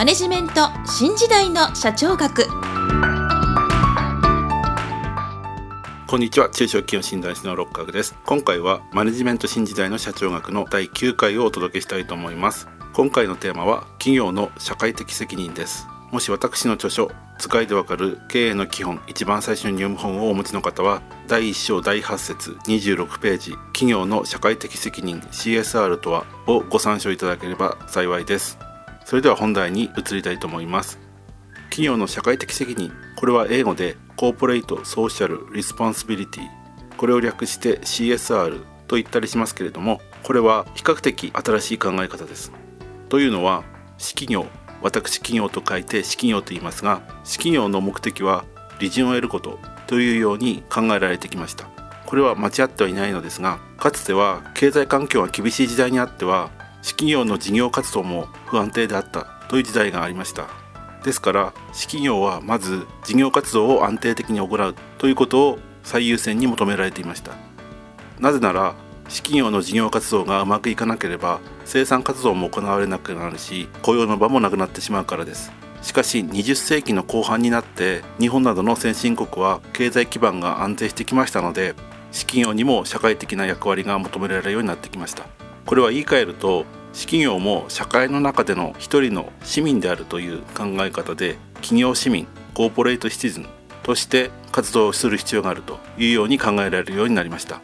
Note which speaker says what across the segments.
Speaker 1: マネジメント新時代の社長学。
Speaker 2: こんにちは中小企業診断士の六角です。今回はマネジメント新時代の社長学の第9回をお届けしたいと思います。今回のテーマは企業の社会的責任です。もし私の著書使いでわかる経営の基本一番最初に読む本をお持ちの方は第1章第8節26ページ企業の社会的責任 CSR とはをご参照いただければ幸いです。それでは本題に移りたいと思います。企業の社会的責任これは英語で corporate social responsibility これを略して CSR と言ったりしますけれどもこれは比較的新しい考え方です。というのは私企業私企業と書いて私企業と言いますが私企業の目的は利潤を得ることというように考えられてきました。これは間違ってはいないのですがかつては経済環境が厳しい時代にあっては企業の事業活動も不安定であったという時代がありました。ですから私企業はまず事業活動を安定的に行うということを最優先に求められていました。なぜなら私企業の事業活動がうまくいかなければ生産活動も行われなくなるし雇用の場もなくなってしまうからです。しかし20世紀の後半になって日本などの先進国は経済基盤が安定してきましたので私企業にも社会的な役割が求められるようになってきました。これは言い換えると私企業も社会の中での一人の市民であるという考え方で企業市民コーポレートシティズンとして活動する必要があるというように考えられるようになりました。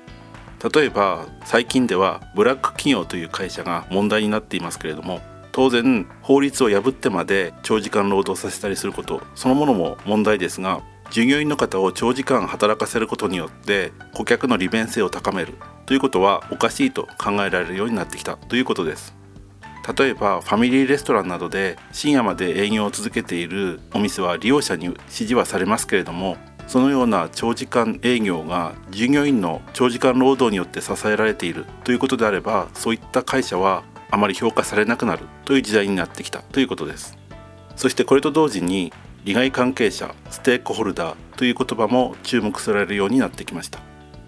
Speaker 2: 例えば最近ではブラック企業という会社が問題になっていますけれども当然法律を破ってまで長時間労働させたりすることそのものも問題ですが従業員の方を長時間働かせることによって顧客の利便性を高める。ということはおかしいと考えられるようになってきたということです。例えばファミリーレストランなどで深夜まで営業を続けているお店は利用者に指示はされますけれどもそのような長時間営業が従業員の長時間労働によって支えられているということであればそういった会社はあまり評価されなくなるという時代になってきたということです。そしてこれと同時に利害関係者ステークホルダーという言葉も注目されるようになってきました。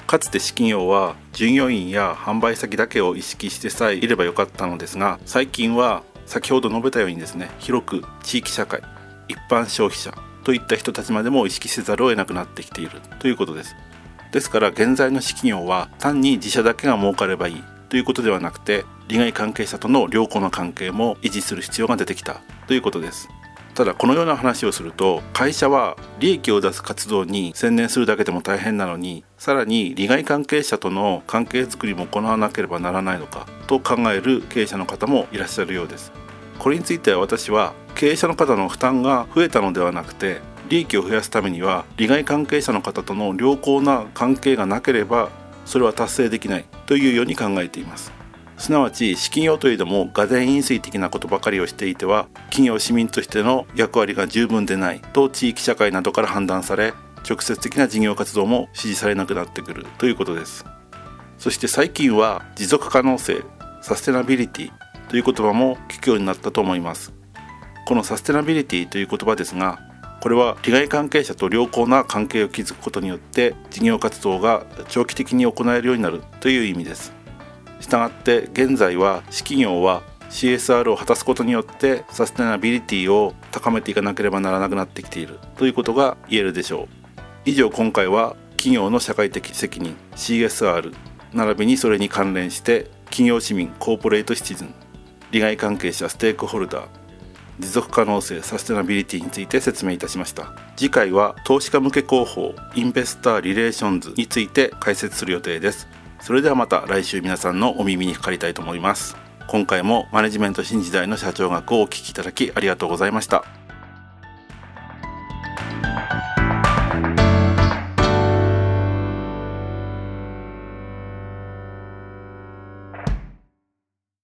Speaker 2: かつて資金業は従業員や販売先だけを意識してさえいればよかったのですが最近は先ほど述べたようにですね広く地域社会一般消費者といった人たちまでも意識せざるを得なくなってきているということです。ですから現在の私企業は単に自社だけが儲かればいいということではなくて利害関係者との良好な関係も維持する必要が出てきたということです。ただこのような話をすると会社は利益を出す活動に専念するだけでも大変なのにさらに利害関係者との関係づくりも行わなければならないのかと考える経営者の方もいらっしゃるようです。これについては私は経営者の方の負担が増えたのではなくて利益を増やすためには利害関係者の方との良好な関係がなければそれは達成できないというように考えています。すなわち資金用といえども俄然飲水的なことばかりをしていては企業市民としての役割が十分でないと地域社会などから判断され直接的な事業活動も支持されなくなってくるということです。そして最近は持続可能性サステナビリティという言葉も聞くようになったと思います。このサステナビリティという言葉ですがこれは利害関係者と良好な関係を築くことによって事業活動が長期的に行えるようになるという意味です。したがって現在は私企業は CSR を果たすことによってサステナビリティを高めていかなければならなくなってきているということが言えるでしょう。以上今回は企業の社会的責任 CSR 並びにそれに関連して企業市民 corporate citizen 利害関係者ステークホルダー持続可能性サステナビリティについて説明いたしました。次回は投資家向け広報 investor relations について解説する予定です。それではまた来週皆さんのお耳にかかりたいと思います。今回もマネジメント新時代の社長学をお聞きいただきありがとうございました。